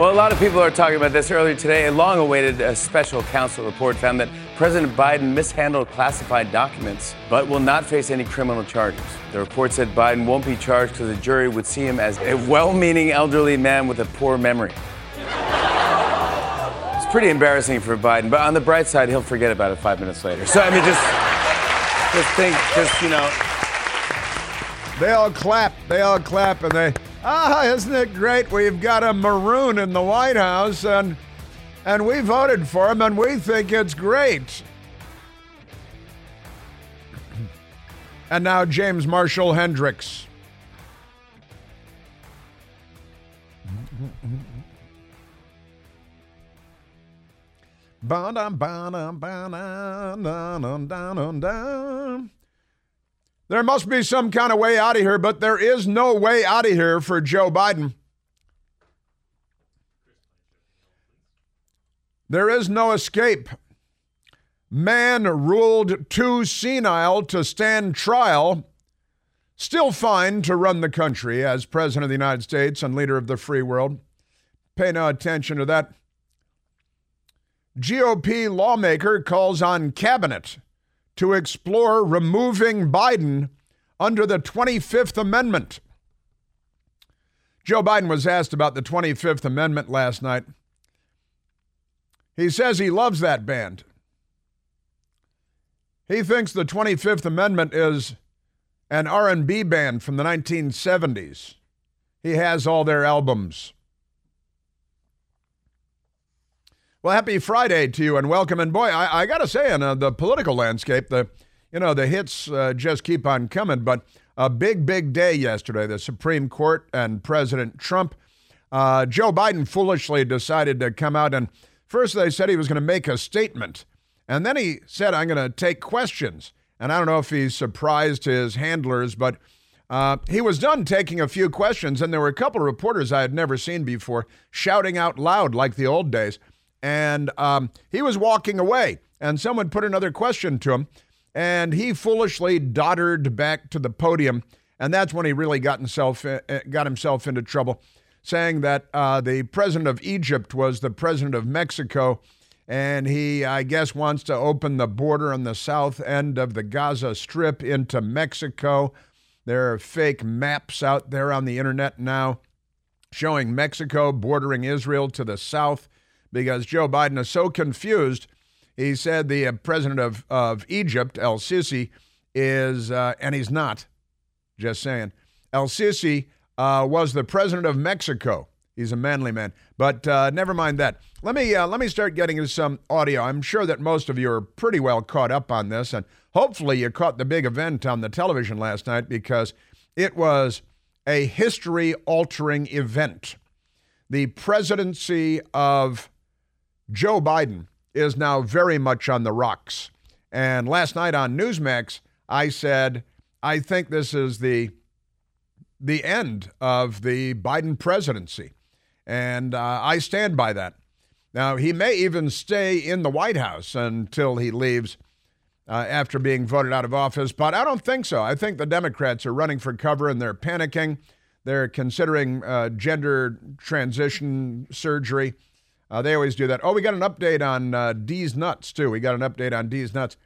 Well, a lot of people are talking about this earlier today. A long awaited uh, special counsel report found that President Biden mishandled classified documents, but will not face any criminal charges. The report said Biden won't be charged because the jury would see him as a well meaning elderly man with a poor memory. it's pretty embarrassing for Biden, but on the bright side, he'll forget about it five minutes later. So, I mean, just, just think, just, you know. They all clap. They all clap and they, ah, isn't it great? We've got a maroon in the White House and and we voted for him and we think it's great. and now James Marshall Hendrix. There must be some kind of way out of here, but there is no way out of here for Joe Biden. There is no escape. Man ruled too senile to stand trial, still fine to run the country as President of the United States and leader of the free world. Pay no attention to that. GOP lawmaker calls on cabinet to explore removing Biden under the 25th Amendment. Joe Biden was asked about the 25th Amendment last night. He says he loves that band. He thinks the 25th Amendment is an R&B band from the 1970s. He has all their albums. Well, happy Friday to you and welcome. And boy, I, I got to say, in uh, the political landscape, the you know the hits uh, just keep on coming. But a big, big day yesterday. The Supreme Court and President Trump. Uh, Joe Biden foolishly decided to come out and First, they said he was going to make a statement, and then he said, I'm going to take questions. And I don't know if he surprised his handlers, but uh, he was done taking a few questions, and there were a couple of reporters I had never seen before shouting out loud like the old days. And um, he was walking away, and someone put another question to him, and he foolishly doddered back to the podium, and that's when he really got himself uh, got himself into trouble saying that uh, the president of Egypt was the president of Mexico. And he, I guess, wants to open the border on the south end of the Gaza Strip into Mexico. There are fake maps out there on the internet now showing Mexico bordering Israel to the south because Joe Biden is so confused. He said the uh, president of, of Egypt, El Sisi, is, uh, and he's not, just saying. El Sisi uh, was the president of Mexico. He's a manly man, but uh, never mind that. Let me uh, let me start getting some audio. I'm sure that most of you are pretty well caught up on this, and hopefully you caught the big event on the television last night because it was a history-altering event. The presidency of Joe Biden is now very much on the rocks. And last night on Newsmax, I said I think this is the the end of the Biden presidency. And uh, I stand by that. Now, he may even stay in the White House until he leaves uh, after being voted out of office, but I don't think so. I think the Democrats are running for cover and they're panicking. They're considering uh, gender transition surgery. Uh, they always do that. Oh, we got an update on uh, D's nuts, too. We got an update on D's nuts.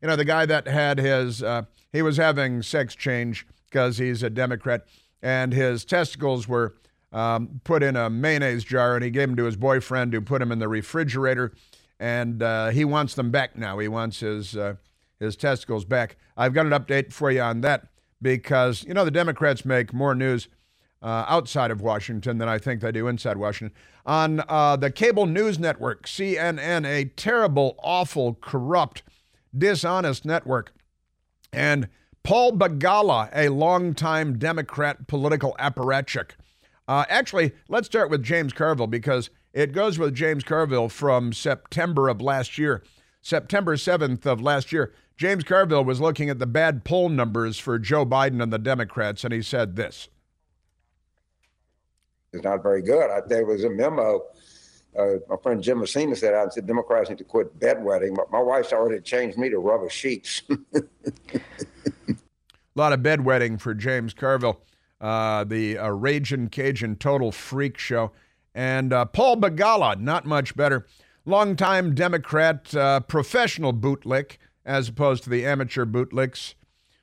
You know, the guy that had his, uh, he was having sex change because he's a Democrat, and his testicles were um, put in a mayonnaise jar, and he gave them to his boyfriend, who put them in the refrigerator, and uh, he wants them back now. He wants his uh, his testicles back. I've got an update for you on that because you know the Democrats make more news. Uh, outside of Washington than I think they do inside Washington. On uh, the cable news network, CNN, a terrible, awful, corrupt, dishonest network. And Paul Begala, a longtime Democrat political apparatchik. Uh, actually, let's start with James Carville because It goes with James Carville from September of last year. September 7th of last year, James Carville was looking at the bad poll numbers for Joe Biden and the Democrats, and he said this. It's not very good. I, there was a memo. Uh, my friend Jim Messina said, I said, Democrats need to quit bedwetting. But my wife's already changed me to rubber sheets. a lot of bedwetting for James Carville, uh, the uh, Raging Cajun Total Freak Show. And uh, Paul Begala, not much better. Longtime Democrat, uh, professional bootlick, as opposed to the amateur bootlicks,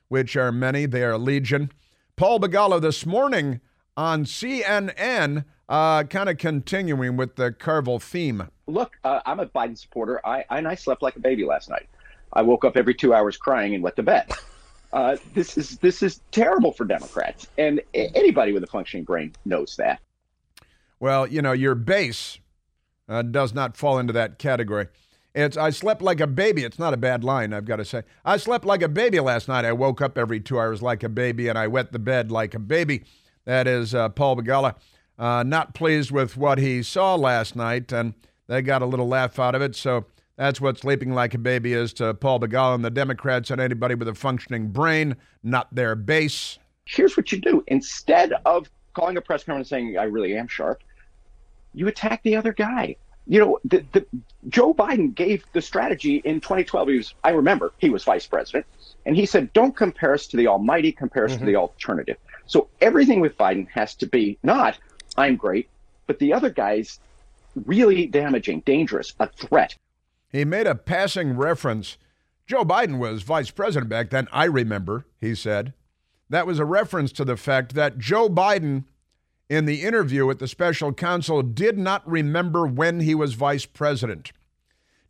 which are many. They are legion. Paul Begala this morning on CNN, uh, kind of continuing with the Carville theme. Look, uh, I'm a Biden supporter, I, and I slept like a baby last night. I woke up every two hours crying and went to bed. Uh, this is this is terrible for Democrats, and anybody with a functioning brain knows that. Well, you know, your base uh, does not fall into that category. It's I slept like a baby. It's not a bad line, I've got to say. I slept like a baby last night. I woke up every two hours like a baby, and I wet the bed like a baby. That is uh, Paul Begala. Uh, not pleased with what he saw last night, and they got a little laugh out of it. So that's what sleeping like a baby is to Paul Begala and the Democrats and anybody with a functioning brain, not their base. Here's what you do instead of calling a press conference and saying, I really am sharp, you attack the other guy. You know, the, the, Joe Biden gave the strategy in 2012. He was, I remember, he was vice president, and he said, "Don't compare us to the Almighty, compare us mm-hmm. to the alternative." So everything with Biden has to be not I'm great, but the other guy's really damaging, dangerous, a threat. He made a passing reference. Joe Biden was vice president back then. I remember, he said. That was a reference to the fact that Joe Biden, in the interview with the special counsel, did not remember when he was vice president,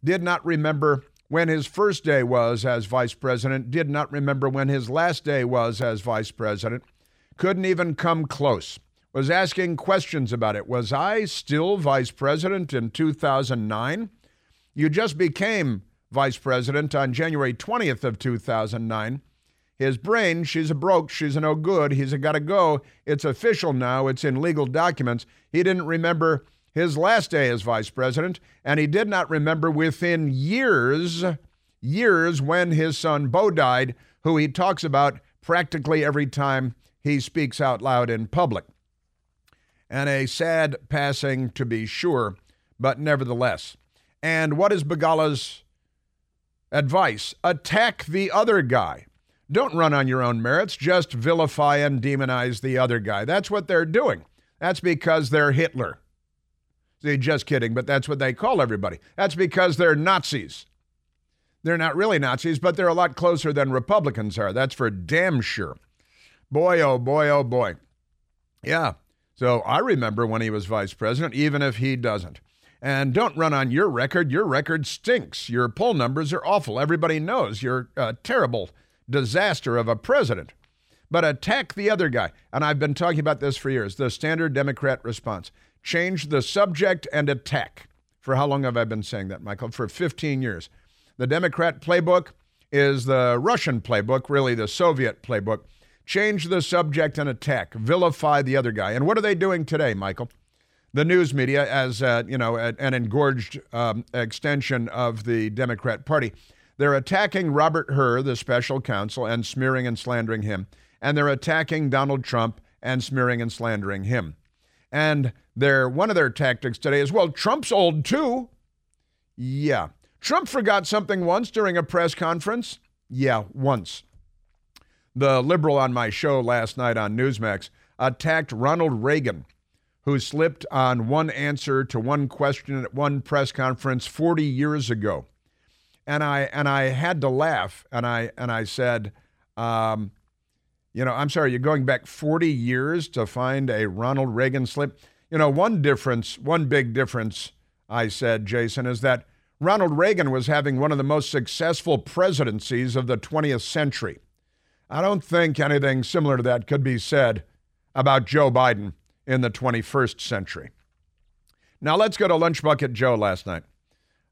did not remember when his first day was as vice president, did not remember when his last day was as vice president couldn't even come close. Was asking questions about it. Was I still vice president in 2009? You just became vice president on January 20th of 2009. His brain, she's a broke, she's a no good, he's a gotta go. It's official now, it's in legal documents. He didn't remember his last day as vice president, and he did not remember within years, years when his son Bo died, who he talks about practically every time he speaks out loud in public. And a sad passing, to be sure, but nevertheless. And what is Begala's advice? Attack the other guy. Don't run on your own merits, just vilify and demonize the other guy. That's what they're doing. That's because they're Hitler. See, just kidding, but that's what they call everybody. That's because they're Nazis. They're not really Nazis, but they're a lot closer than Republicans are. That's for damn sure. Boy, oh boy, oh boy. Yeah. So I remember when he was vice president, even if he doesn't. And don't run on your record. Your record stinks. Your poll numbers are awful. Everybody knows you're a terrible disaster of a president. But attack the other guy. And I've been talking about this for years the standard Democrat response change the subject and attack. For how long have I been saying that, Michael? For 15 years. The Democrat playbook is the Russian playbook, really the Soviet playbook change the subject and attack, vilify the other guy. And what are they doing today, Michael? The news media, as uh, you know, an engorged um, extension of the Democrat Party, they're attacking Robert Hur, the special counsel, and smearing and slandering him. And they're attacking Donald Trump and smearing and slandering him. And their one of their tactics today is, well, Trump's old too. Yeah. Trump forgot something once during a press conference. Yeah, once the liberal on my show last night on Newsmax attacked Ronald Reagan, who slipped on one answer to one question at one press conference 40 years ago. And I and I had to laugh, and I and I said, um, you know, I'm sorry, you're going back 40 years to find a Ronald Reagan slip. You know, one difference, one big difference, I said, Jason, is that Ronald Reagan was having one of the most successful presidencies of the 20th century. I don't think anything similar to that could be said about Joe Biden in the 21st century. Now let's go to Lunch Bucket Joe last night.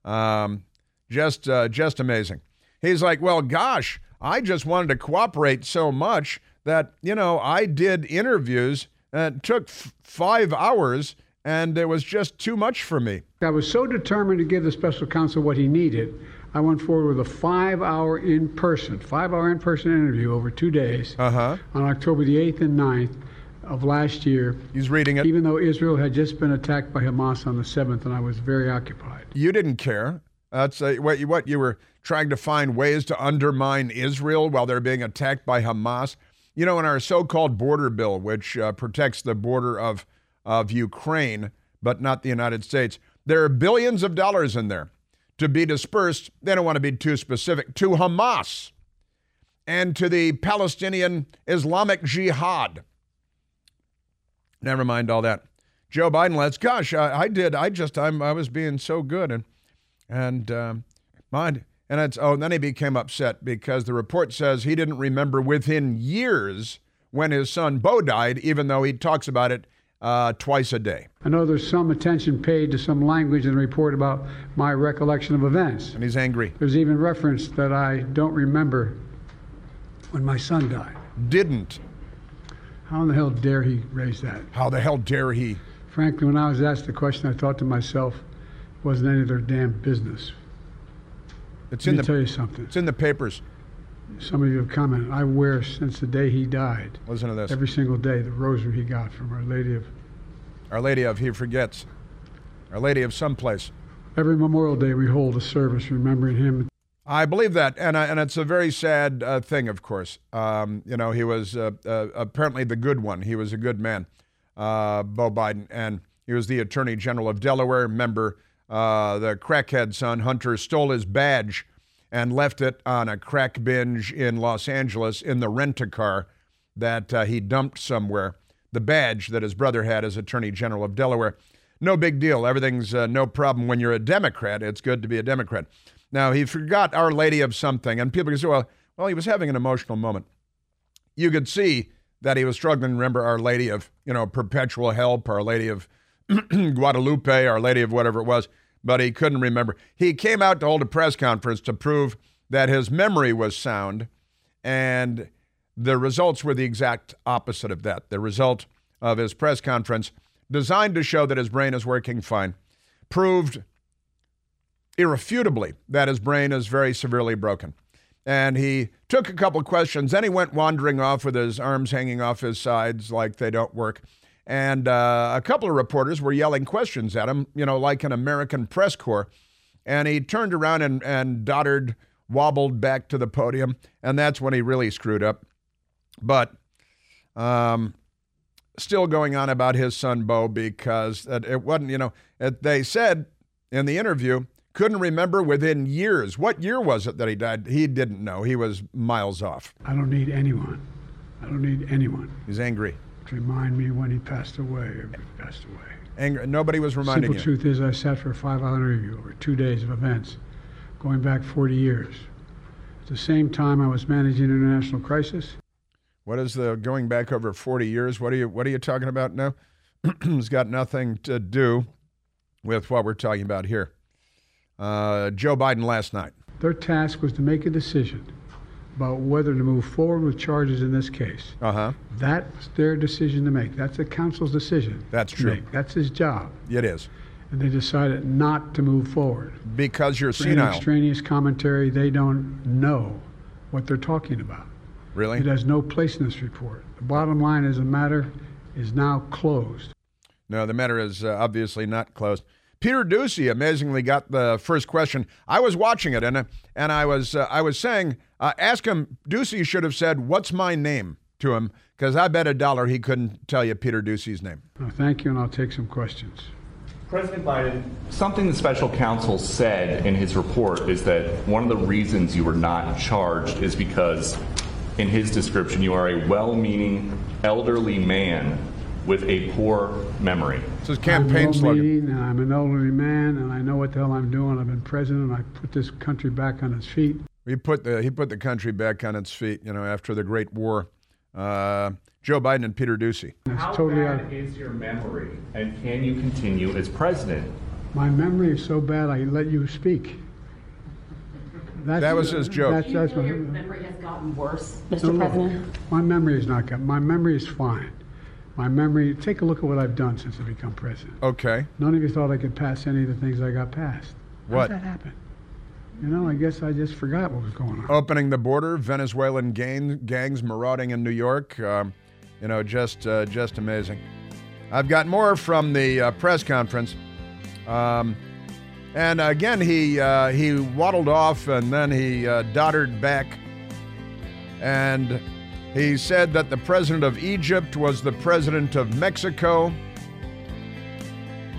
Um, just, uh, just amazing. He's like, well, gosh, I just wanted to cooperate so much that you know I did interviews and it took f- five hours and it was just too much for me. I was so determined to give the special counsel what he needed. I went forward with a five-hour in-person, five-hour in-person interview over two days Uh-huh. on October the 8th and 9th of last year. He's reading it. Even though Israel had just been attacked by Hamas on the 7th, and I was very occupied. You didn't care. That's uh, what you what you were trying to find ways to undermine Israel while they're being attacked by Hamas. You know, in our so-called border bill, which uh, protects the border of of Ukraine but not the United States, there are billions of dollars in there to be dispersed. They don't want to be too specific to Hamas and to the Palestinian Islamic Jihad. Never mind all that. Joe Biden, let's. Gosh, I, I did. I just. I'm. I was being so good, and and um, mind. And it's. Oh, and then he became upset because the report says he didn't remember within years when his son Bo died, even though he talks about it uh, twice a day. I know there's some attention paid to some language in the report about my recollection of events. And he's angry. There's even reference that I don't remember when my son died. Didn't. How in the hell dare he raise that? How the hell dare he? Frankly, when I was asked the question, I thought to myself, it wasn't any of their damn business. It's Let in me the. tell you something. It's in the papers. Some of you have commented. I wear since the day he died, Listen to this. every single day, the rosary he got from Our Lady of. Our Lady of He Forgets. Our Lady of Someplace. Every Memorial Day, we hold a service remembering him. I believe that, and I, and it's a very sad uh, thing, of course. Um, you know, he was uh, uh, apparently the good one. He was a good man, uh, Bo Biden, and he was the Attorney General of Delaware. Remember, uh, the crackhead son Hunter stole his badge and left it on a crack binge in Los Angeles in the rent-a-car that uh, he dumped somewhere. The badge that his brother had as Attorney General of Delaware. No big deal. Everything's uh, no problem when you're a Democrat. It's good to be a Democrat. Now, he forgot Our Lady of something, and people can say, well, well, he was having an emotional moment. You could see that he was struggling to remember Our Lady of, you know, Perpetual Help, Our Lady of Guadalupe, Our Lady of whatever it was, but he couldn't remember. He came out to hold a press conference to prove that his memory was sound, and the results were the exact opposite of that. The result of his press conference, designed to show that his brain is working fine, proved irrefutably that his brain is very severely broken. And he took a couple questions, then he went wandering off with his arms hanging off his sides like they don't work. And uh, a couple of reporters were yelling questions at him, you know, like an American press corps. And he turned around and, and doddered, wobbled back to the podium. And that's when he really screwed up. But um, still going on about his son Bo because it, it wasn't, you know, it, they said in the interview, couldn't remember within years. What year was it that he died? He didn't know. He was miles off. I don't need anyone. I don't need anyone He's angry. To remind me when he passed away or he passed away. Nobody was reminding Simple you. truth is, I sat for a five-hour interview over two days of events, going back 40 years. At the same time, I was managing an international crisis. What is the going back over 40 years? What are you What are you talking about now? it's got nothing to do with what we're talking about here. Uh, Joe Biden last night. Their task was to make a decision about whether to move forward with charges in this case. Uh huh. That's their decision to make. That's the counsel's decision. That's true. make. That's his job. It is And they decided not to move forward. because you're For senile. extraneous commentary, they don't know what they're talking about. Really? It has no place in this report. The bottom line is the matter is now closed. No, the matter is uh, obviously not closed. Peter Doocy amazingly got the first question. I was watching it, and uh, and I was uh, I was saying, uh, ask him. Doocy should have said, "What's my name?" to him, because I bet a dollar he couldn't tell you Peter Doocy's name. Now, thank you, and I'll take some questions. President Biden, something the special counsel said in his report is that one of the reasons you were not charged is because, in his description, you are a well meaning elderly man with a poor memory. It's his campaign I'm slogan. well-meaning, and I'm an elderly man, and I know what the hell I'm doing. I've been president. And I put this country back on its feet. He put the he put the country back on its feet. You know, after the Great War. Uh, Joe Biden and Peter Doocy. It's How totally bad out. is your memory, and can you continue as president? My memory is so bad. I let you speak. That's, That was his joke. That's, Do you that's my, your memory has gotten worse, Mr. no. President? My memory is not good. My memory is fine. My memory, take a look at what I've done since I've become president. Okay. None of you thought I could pass any of the things I got passed. What? How What? did that happen? You know, I guess I just forgot what was going on. Opening the border, Venezuelan gang, gangs marauding in New York. Um, you know, just uh, just amazing. I've got more from the uh, press conference. Um, and again, he uh, he waddled off and then he uh, doddered back. And he said that the president of Egypt was the president of Mexico.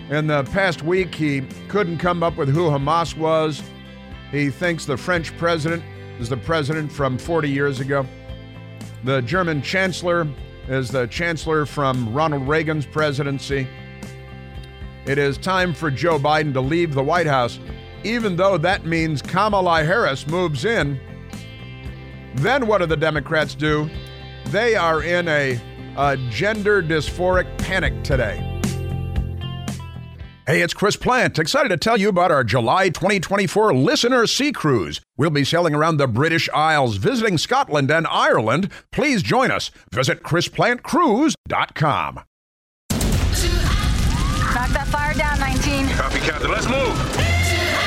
In the past week, he couldn't come up with who Hamas was. He thinks the French president is the president from 40 years ago. The German chancellor is the chancellor from Ronald Reagan's presidency. It is time for Joe Biden to leave the White House, even though that means Kamala Harris moves in. Then what do the Democrats do? They are in a, a gender dysphoric panic today. Hey, it's Chris Plante. Excited to tell you about our July 2024 Listener Sea Cruise. We'll be sailing around the British Isles, visiting Scotland and Ireland. Please join us. Visit ChrisPlanteCruise.com. Knock that fire down, 19. Copy, Captain. Let's move.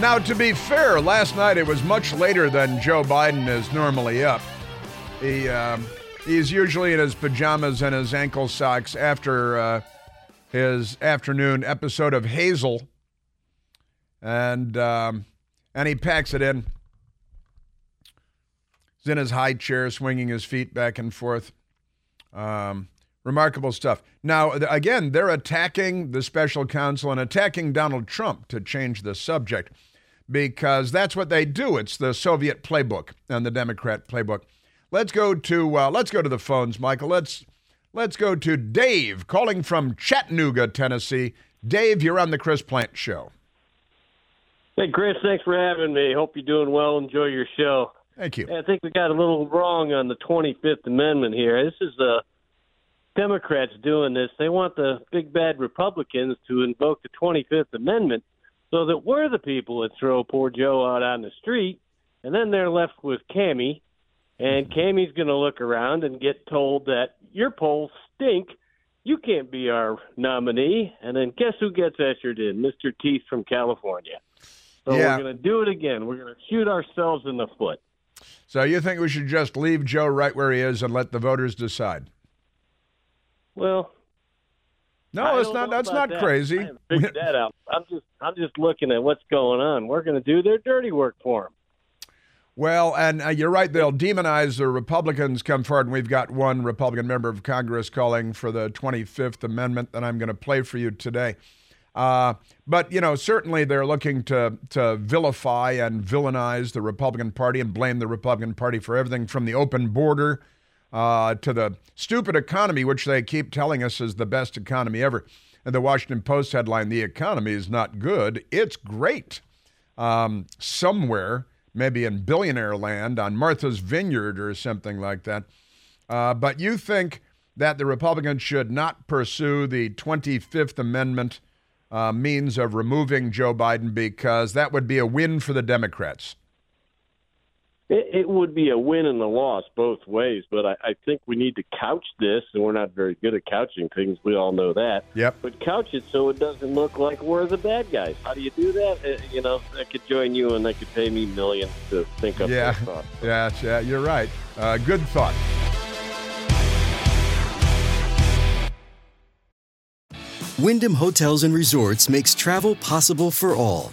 Now, to be fair, last night it was much later than Joe Biden is normally up. He um, he's usually in his pajamas and his ankle socks after uh, his afternoon episode of Hazel, and um, and he packs it in. He's in his high chair, swinging his feet back and forth. Um, remarkable stuff. Now, again, they're attacking the special counsel and attacking Donald Trump to change the subject because that's what they do. It's the Soviet playbook and the Democrat playbook. Let's go to uh, let's go to the phones, Michael. Let's let's go to Dave calling from Chattanooga, Tennessee. Dave, you're on the Chris Plante Show. Hey, Chris, thanks for having me. Hope you're doing well. Enjoy your show. Thank you. I think we got a little wrong on the 25th Amendment here. This is the Democrats doing this. They want the big bad Republicans to invoke the 25th Amendment so that we're the people that throw poor Joe out on the street, and then they're left with Cammy, and mm-hmm. Cammy's going to look around and get told that your polls stink. You can't be our nominee. And then guess who gets ushered in? Mr. Teeth from California. So Yeah. we're going to do it again. We're going to shoot ourselves in the foot. So you think we should just leave Joe right where he is and let the voters decide? Well, No, that's don't that's not that. crazy. I that out. I'm just I'm just looking at what's going on. We're going to do their dirty work for them. Well, and uh, you're right. They'll demonize the Republicans come forward. And we've got one Republican member of Congress calling for the 25th Amendment that I'm going to play for you today. Uh, but you know, certainly they're looking to to vilify and villainize the Republican Party and blame the Republican Party for everything from the open border uh, to the stupid economy, which they keep telling us is the best economy ever. And the Washington Post headline: "The economy is not good; it's great." Um, somewhere, maybe in billionaire land, on Martha's Vineyard or something like that. Uh, but you think that the Republicans should not pursue the 25th Amendment uh, means of removing Joe Biden because that would be a win for the Democrats. It, it would be a win and a loss both ways, but I, I think we need to couch this, and we're not very good at couching things. We all know that. Yep. But couch it so it doesn't look like we're the bad guys. How do you do that? Uh, you know, I could join you, and they could pay me millions to think up Yeah, that thought. yeah, yeah, you're right. Uh, good thought. Wyndham Hotels and Resorts makes travel possible for all.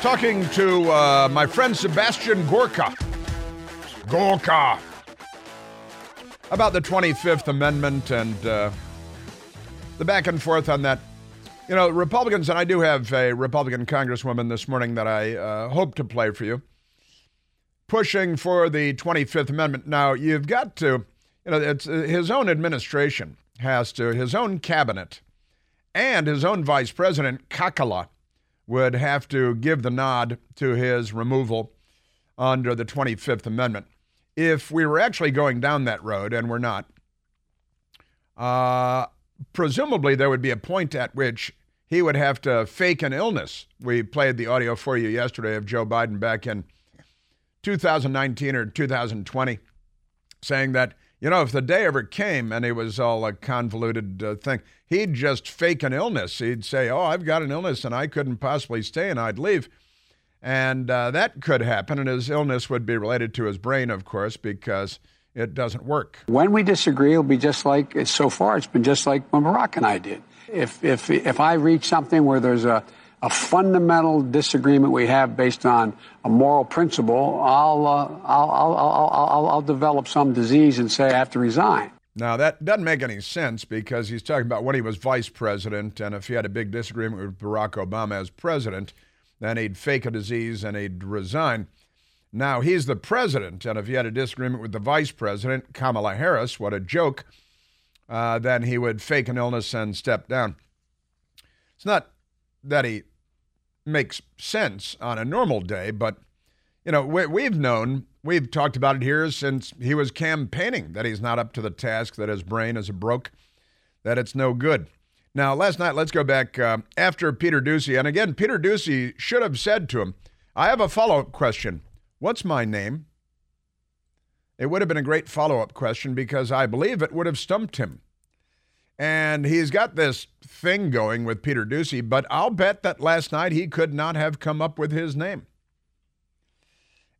Talking to uh, my friend Sebastian Gorka. Gorka. About the 25th Amendment and uh, the back and forth on that. You know, Republicans, and I do have a Republican Congresswoman this morning that I uh, hope to play for you, pushing for the 25th Amendment. Now, you've got to, you know, it's uh, his own administration has to, his own cabinet, and his own vice president, Kakala, would have to give the nod to his removal under the 25th Amendment. If we were actually going down that road, and we're not, uh, presumably there would be a point at which he would have to fake an illness. We played the audio for you yesterday of Joe Biden back in 2019 or 2020 saying that, you know, if the day ever came and it was all a convoluted uh, thing, he'd just fake an illness. He'd say, Oh, I've got an illness and I couldn't possibly stay and I'd leave. And uh, that could happen. And his illness would be related to his brain, of course, because it doesn't work. When we disagree, it'll be just like so far, it's been just like when Barack and I did. If, if, if I reach something where there's a, a fundamental disagreement we have based on a moral principle, I'll, uh, I'll, I'll, I'll, I'll, develop some disease and say I have to resign. Now, that doesn't make any sense because he's talking about when he was vice president, and if he had a big disagreement with Barack Obama as president, then he'd fake a disease and he'd resign. Now, he's the president, and if he had a disagreement with the vice president, Kamala Harris, what a joke, uh, then he would fake an illness and step down. It's not that he makes sense on a normal day, but, you know, we, we've known We've talked about it here since he was campaigning that he's not up to the task, that his brain is broke, that it's no good. Now, last night, let's go back uh, after Peter Doocy. And again, Peter Doocy should have said to him, I have a follow up question. What's my name? It would have been a great follow up question because I believe it would have stumped him. And he's got this thing going with Peter Doocy, but I'll bet that last night he could not have come up with his name.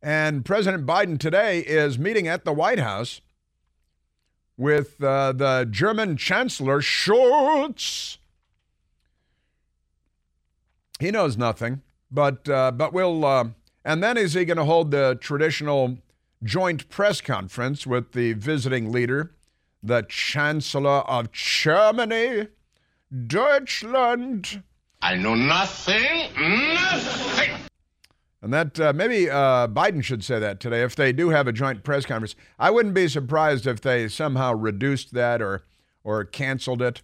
And President Biden today is meeting at the White House with uh, the German Chancellor Scholz. He knows nothing, but uh, but we'll. Uh, and then is he going to hold the traditional joint press conference with the visiting leader, the Chancellor of Germany, Deutschland? I know nothing, nothing. And that uh, maybe uh, Biden should say that today. If they do have a joint press conference, I wouldn't be surprised if they somehow reduced that or or canceled it.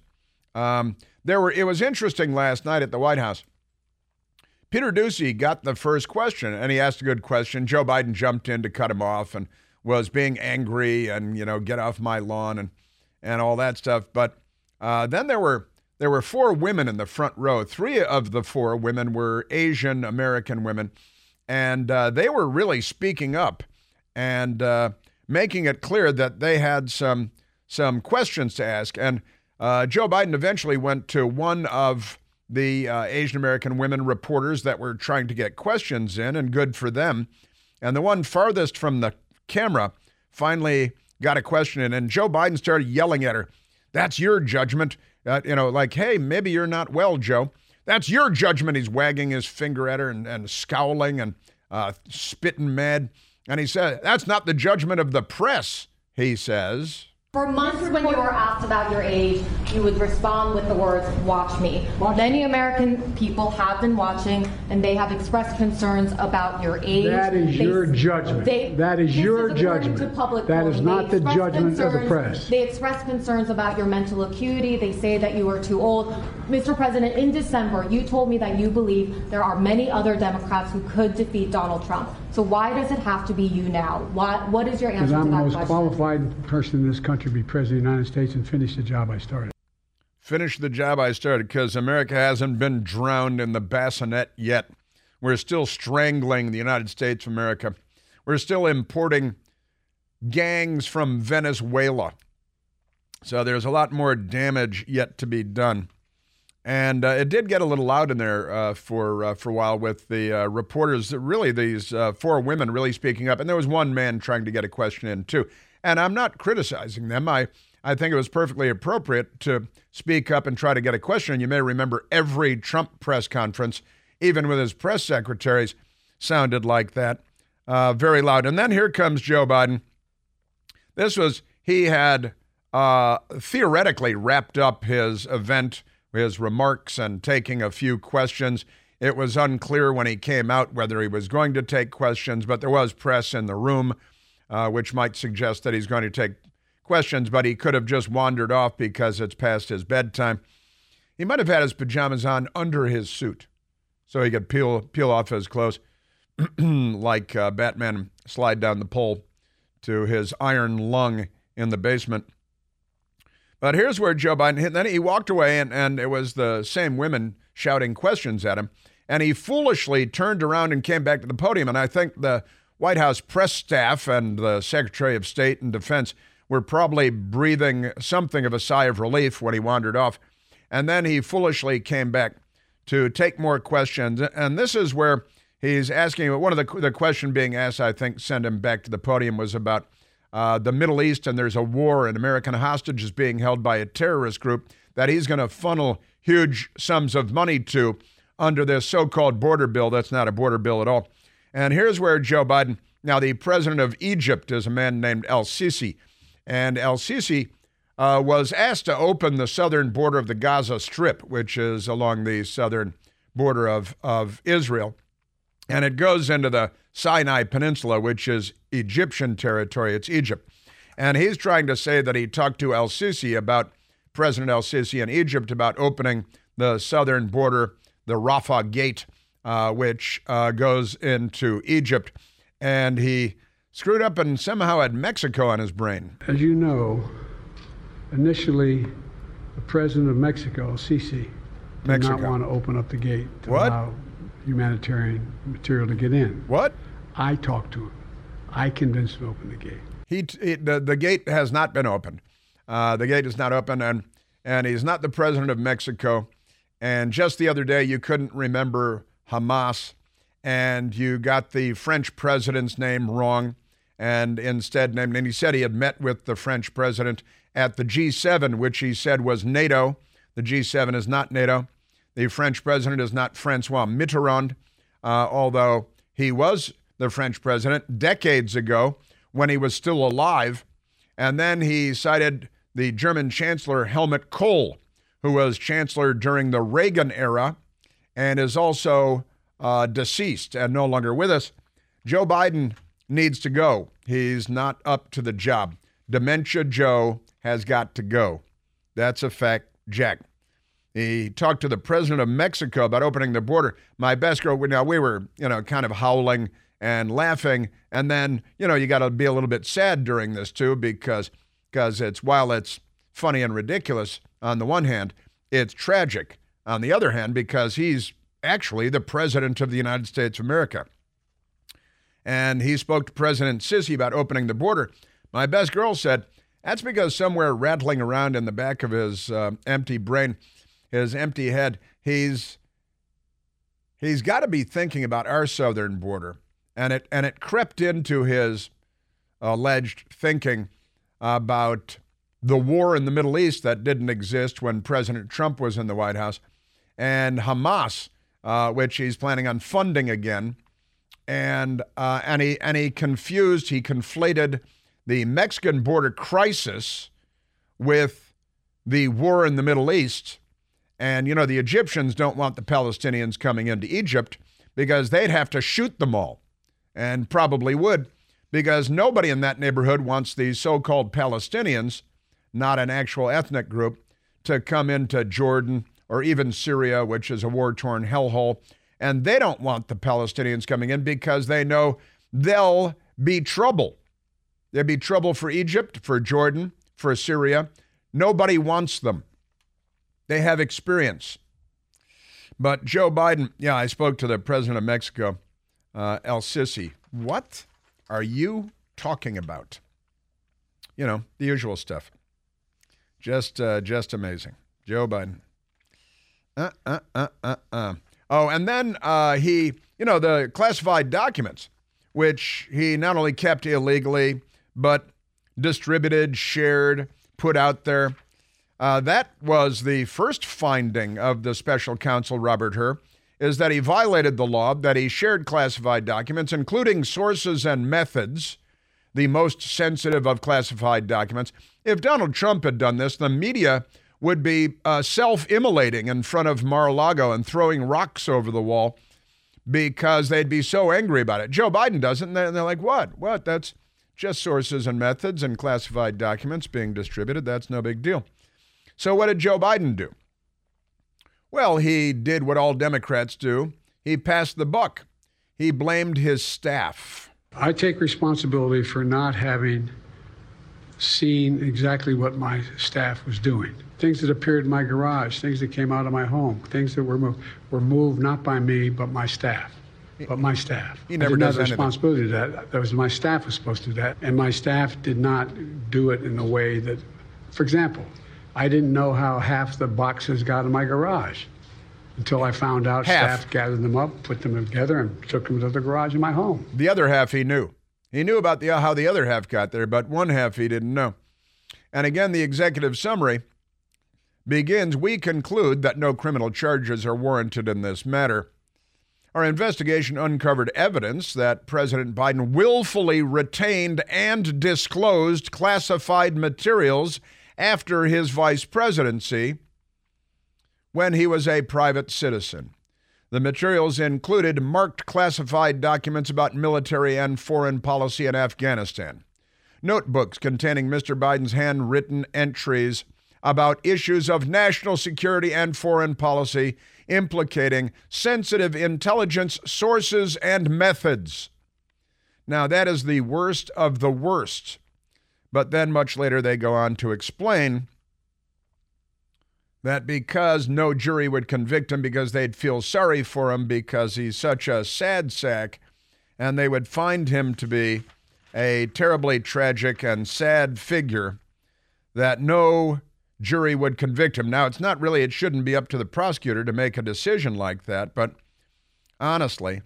Um, there were. It was interesting last night at the White House. Peter Doocy got the first question, and he asked a good question. Joe Biden jumped in to cut him off and was being angry and you know get off my lawn and and all that stuff. But uh, then there were there were four women in the front row. Three of the four women were Asian American women and uh, they were really speaking up and uh, making it clear that they had some some questions to ask. And uh, Joe Biden eventually went to one of the uh, Asian American women reporters that were trying to get questions in, and good for them. And the one farthest from the camera finally got a question in, and Joe Biden started yelling at her, "That's your judgment." Uh, you know, like, "Hey, maybe you're not well, Joe." That's your judgment. He's wagging his finger at her and, and scowling and uh, spitting mad. And he said, That's not the judgment of the press, he says. For months, when you were asked about your age, you would respond with the words, watch me. Many American people have been watching and they have expressed concerns about your age. That is they, your judgment. They, that is your is judgment. that is not the judgment of the press. They express concerns about your mental acuity. They say that you are too old. Mr. President, in December, you told me that you believe there are many other Democrats who could defeat Donald Trump. So why does it have to be you now? What, what is your answer to that question? Because I'm the most question? qualified person in this country to be president of the United States and finish the job I started. Finish the job I started because America hasn't been drowned in the bassinet yet. We're still strangling the United States of America. We're still importing gangs from Venezuela. So there's a lot more damage yet to be done. And uh, it did get a little loud in there uh, for uh, for a while with the uh, reporters. Really, these uh, four women really speaking up, and there was one man trying to get a question in too. And I'm not criticizing them. I I think it was perfectly appropriate to speak up and try to get a question. You may remember every Trump press conference, even with his press secretaries, sounded like that. Uh, very loud. And then here comes Joe Biden. This was, he had theoretically wrapped up his event, his remarks, and taking a few questions. It was unclear when he came out whether he was going to take questions, but there was press in the room, uh, which might suggest that he's going to take questions, but he could have just wandered off because it's past his bedtime. He might have had his pajamas on under his suit so he could peel, peel off his clothes like uh, Batman slide down the pole to his iron lung in the basement. But here's where Joe Biden, then he walked away, and, and it was the same women shouting questions at him. And he foolishly turned around and came back to the podium. And I think the White House press staff and the Secretary of State and Defense were probably breathing something of a sigh of relief when he wandered off. And then he foolishly came back to take more questions. And this is where he's asking one of the, the question being asked, I think, sent him back to the podium was about uh, the Middle East and there's a war and American hostages being held by a terrorist group that he's going to funnel huge sums of money to under this so called border bill. That's not a border bill at all. And here's where Joe Biden, now the president of Egypt is a man named El Sisi. And El Sisi uh, was asked to open the southern border of the Gaza Strip, which is along the southern border of, of Israel. And it goes into the Sinai Peninsula, which is Egyptian territory. It's Egypt. And he's trying to say that he talked to El Sisi about President El Sisi in Egypt about opening the southern border, the Rafah Gate, uh, which uh, goes into Egypt. And he screwed up and somehow had Mexico on his brain. As you know, initially, the president of Mexico, Sisi, did Mexico. not want to open up the gate to What? Humanitarian material to get in. What? I talked to him. I convinced him to open the gate. He, he the, the gate has not been opened. Uh, the gate is not open, and and he's not the president of Mexico. And just the other day, you couldn't remember Hamas, and you got the French president's name wrong, and instead named. And he said he had met with the French president at the G7, which he said was NATO. The G7 is not NATO. The French president is not Francois Mitterrand, uh, although he was the French president decades ago when he was still alive. And then he cited the German Chancellor Helmut Kohl, who was chancellor during the Reagan era and is also uh, deceased and no longer with us. Joe Biden needs to go. He's not up to the job. Dementia Joe has got to go. That's a fact, Jack. He talked to the president of Mexico about opening the border. My best girl, now we were, you know, kind of howling and laughing. And then, you know, you got to be a little bit sad during this too, because because it's while it's funny and ridiculous on the one hand, it's tragic on the other hand because he's actually the president of the United States of America. And he spoke to President Sisi about opening the border. My best girl said that's because somewhere rattling around in the back of his uh, empty brain, his empty head, he's he's got to be thinking about our southern border, and it and it crept into his alleged thinking about the war in the Middle East that didn't exist when President Trump was in the White House, and Hamas, uh, which he's planning on funding again, and uh, and he and he confused, he conflated the Mexican border crisis with the war in the Middle East. And, you know, the Egyptians don't want the Palestinians coming into Egypt because they'd have to shoot them all, and probably would, because nobody in that neighborhood wants these so called Palestinians, not an actual ethnic group, to come into Jordan or even Syria, which is a war torn hellhole. And they don't want the Palestinians coming in because they know they'll be trouble. There'd be trouble for Egypt, for Jordan, for Syria. Nobody wants them. They have experience. But Joe Biden, yeah, I spoke to the president of Mexico, uh, El Sisi. What are you talking about? You know, the usual stuff. Just, uh, just amazing. Joe Biden. Uh, uh, uh, uh, uh. Oh, and then uh, he, you know, the classified documents, which he not only kept illegally, but distributed, shared, put out there. Uh, that was the first finding of the special counsel, Robert Hur, is that he violated the law, that he shared classified documents, including sources and methods, the most sensitive of classified documents. If Donald Trump had done this, the media would be uh, self immolating in front of Mar a Lago and throwing rocks over the wall because they'd be so angry about it. Joe Biden doesn't. And they're, they're like, what? What? That's just sources and methods and classified documents being distributed. That's no big deal. So, what did Joe Biden do? Well, he did what all Democrats do he passed the buck. He blamed his staff. I take responsibility for not having seen exactly what my staff was doing. Things that appeared in my garage, things that came out of my home, things that were moved, were moved not by me, but my staff. But my staff. He never I didn't does have responsibility to that. That was my staff was supposed to do that, and my staff did not do it in the way that, for example, I didn't know how half the boxes got in my garage until I found out Half. staff gathered them up, put them together, and took them to the garage in my home. The other half he knew. He knew about the, how the other half got there, but one half he didn't know. And again, the executive summary begins We conclude that no criminal charges are warranted in this matter. Our investigation uncovered evidence that President Biden willfully retained and disclosed classified materials after his vice presidency when he was a private citizen. The materials included marked classified documents about military and foreign policy in Afghanistan, notebooks containing Mr. Biden's handwritten entries about issues of national security and foreign policy implicating sensitive intelligence sources and methods. Now, that is the worst of the worst. But then, much later, they go on to explain that because no jury would convict him because they'd feel sorry for him because he's such a sad sack, and they would find him to be a terribly tragic and sad figure, that no jury would convict him. Now, it's not really, it shouldn't be up to the prosecutor to make a decision like that, but honestly,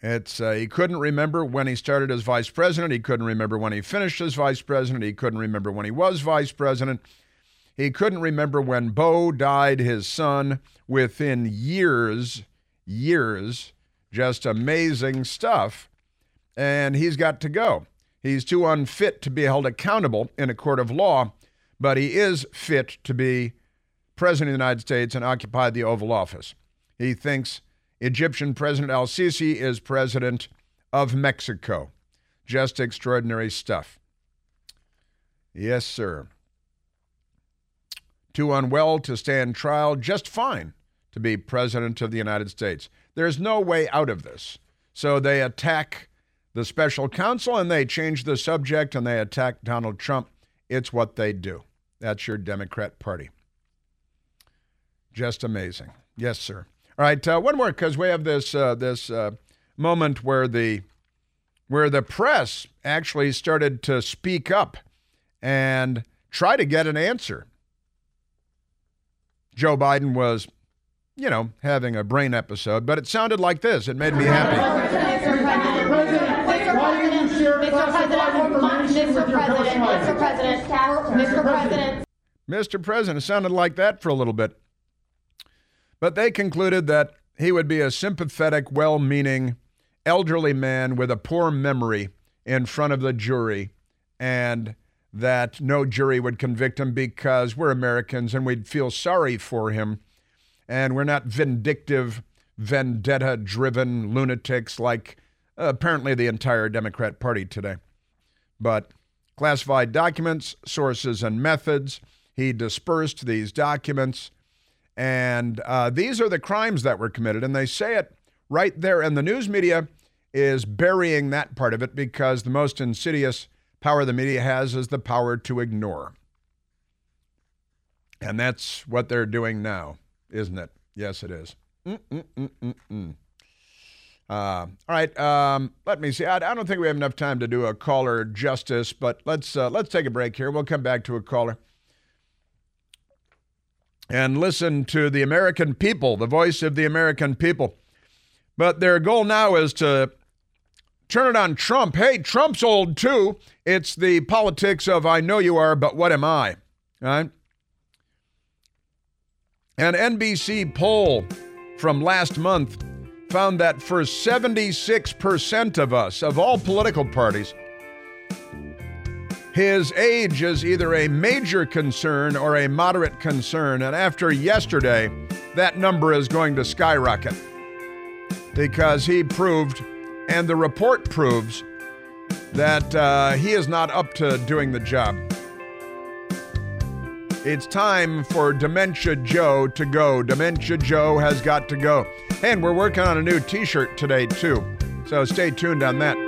it's uh, he couldn't remember when he started as vice president. He couldn't remember when he finished as vice president. He couldn't remember when he was vice president. He couldn't remember when Bo died, his son, within years, years. Just amazing stuff. And he's got to go. He's too unfit to be held accountable in a court of law, but he is fit to be president of the United States and occupy the Oval Office. He thinks Egyptian President al Sisi is president of Mexico. Just extraordinary stuff. Yes, sir. Too unwell to stand trial, just fine to be president of the United States. There's no way out of this. So they attack the special counsel and they change the subject and they attack Donald Trump. It's what they do. That's your Democrat Party. Just amazing. Yes, sir. All right, uh, one more because we have this uh, this uh, moment where the where the press actually started to speak up and try to get an answer. Joe Biden was, you know, having a brain episode, but it sounded like this. It made me happy. Mr. President, Mr. President. Mr. President, it sounded like that for a little bit. But they concluded that he would be a sympathetic, well meaning, elderly man with a poor memory in front of the jury, and that no jury would convict him because we're Americans and we'd feel sorry for him. And we're not vindictive, vendetta driven lunatics like apparently the entire Democrat Party today. But classified documents, sources, and methods. He dispersed these documents. And uh, these are the crimes that were committed. And they say it right there. And the news media is burying that part of it because the most insidious power the media has is the power to ignore. And that's what they're doing now, isn't it? Yes, it is. Uh, all right, um, let me see. I, I, don't think we have enough time to do a caller justice, but let's uh, let's take a break here. We'll come back to a caller and listen to the American people, the voice of the American people. But their goal now is to turn it on Trump. Hey, Trump's old too. It's the politics of I know you are, but what am I? Right? An NBC poll from last month found that for 76% of us, of all political parties, his age is either a major concern or a moderate concern. And after yesterday, that number is going to skyrocket because he proved, and the report proves, that uh, he is not up to doing the job. It's time for Dementia Joe to go. Dementia Joe has got to go. And we're working on a new t shirt today, too. So stay tuned on that.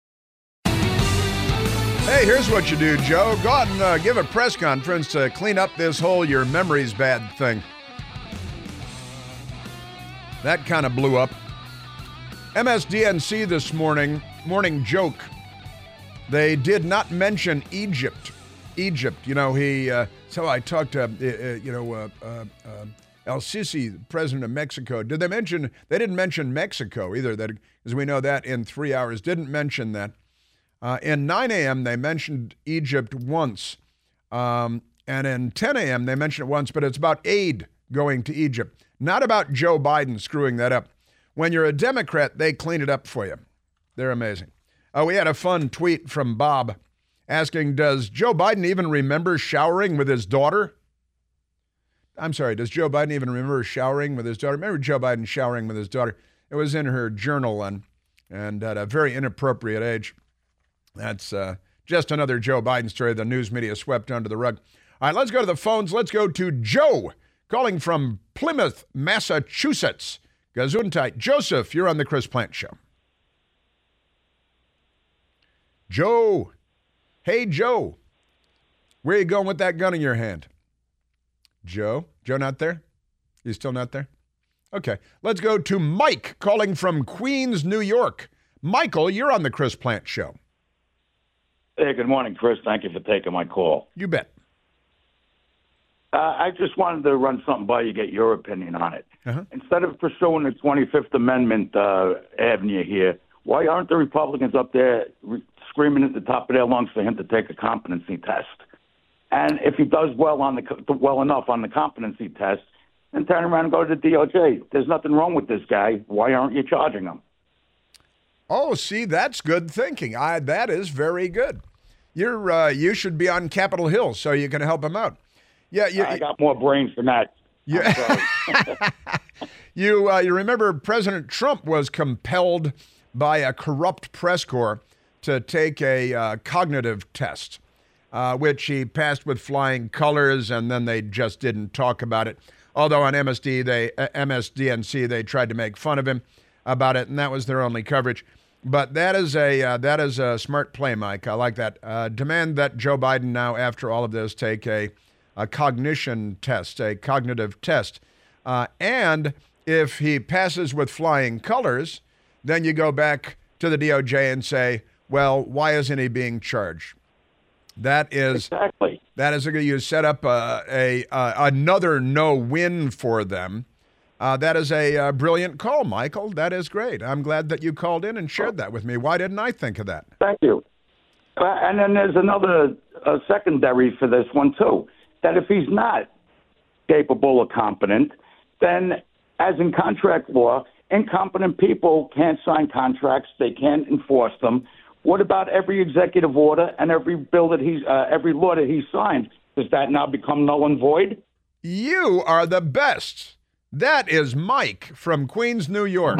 Hey, here's what you do, Joe. Go out and uh, give a press conference to clean up this whole your memory's bad thing. That kind of blew up. MSDNC this morning, morning joke. They did not mention Egypt. Egypt, you know, he, uh, so I talked to, uh, uh you know, uh, uh, uh, El Sisi, president of Mexico. Did they mention, they didn't mention Mexico either, that, as we know that in three hours, didn't mention that. Uh, in 9 a.m., they mentioned Egypt once. Um, and in 10 a.m., they mentioned it once, but it's about aid going to Egypt, not about Joe Biden screwing that up. When you're a Democrat, they clean it up for you. They're amazing. Uh, we had a fun tweet from Bob asking Does Joe Biden even remember showering with his daughter? I'm sorry, does Joe Biden even remember showering with his daughter? Remember Joe Biden showering with his daughter? It was in her journal and, and at a very inappropriate age. That's uh, just another Joe Biden story the news media swept under the rug. All right, let's go to the phones. Let's go to Joe calling from Plymouth, Massachusetts. Gesundheit. Joseph, you're on the Chris Plante Show. Joe. Hey, Joe. Where you going with that gun in your hand? Joe? Joe not there? You still not there? Okay. Let's go to Mike calling from Queens, New York. Michael, you're on the Chris Plante Show. Hey, good morning, Chris. Thank you for taking my call. You bet. Uh, I just wanted to run something by you, get your opinion on it. Uh-huh. Instead of pursuing the 25th Amendment uh, avenue here, why aren't the Republicans up there re- screaming at the top of their lungs for him to take a competency test? And if he does well on the well enough on the competency test, then turn around and go to the DOJ. There's nothing wrong with this guy. Why aren't you charging him? Oh, see, that's good thinking. I that is very good. You're uh, you should be on Capitol Hill so you can help him out. Yeah, you, I got more brains than that. Yeah. you uh, you remember President Trump was compelled by a corrupt press corps to take a uh, cognitive test, uh, which he passed with flying colors, and then they just didn't talk about it. Although on MSD they uh, MSDNC they tried to make fun of him about it, and that was their only coverage. But that is a uh, that is a smart play, Mike. I like that. Uh, demand that Joe Biden now, after all of this, take a a cognition test, a cognitive test. Uh, and if he passes with flying colors, then you go back to the DOJ and say, well, why isn't he being charged? That is exactly that is a, you set up a, a, a another no win for them. Uh, that is a, a, brilliant call, Michael. That is great. I'm glad that you called in and shared that with me. Why didn't I think of that? Thank you. Uh, and then there's another uh, secondary for this one too that if he's not capable or competent, then as in contract law, incompetent people can't sign contracts, they can't enforce them. What about every executive order and every bill that he's, uh, every law that he signed? Does that now become null and void? You are the best. That is Mike from Queens, New York.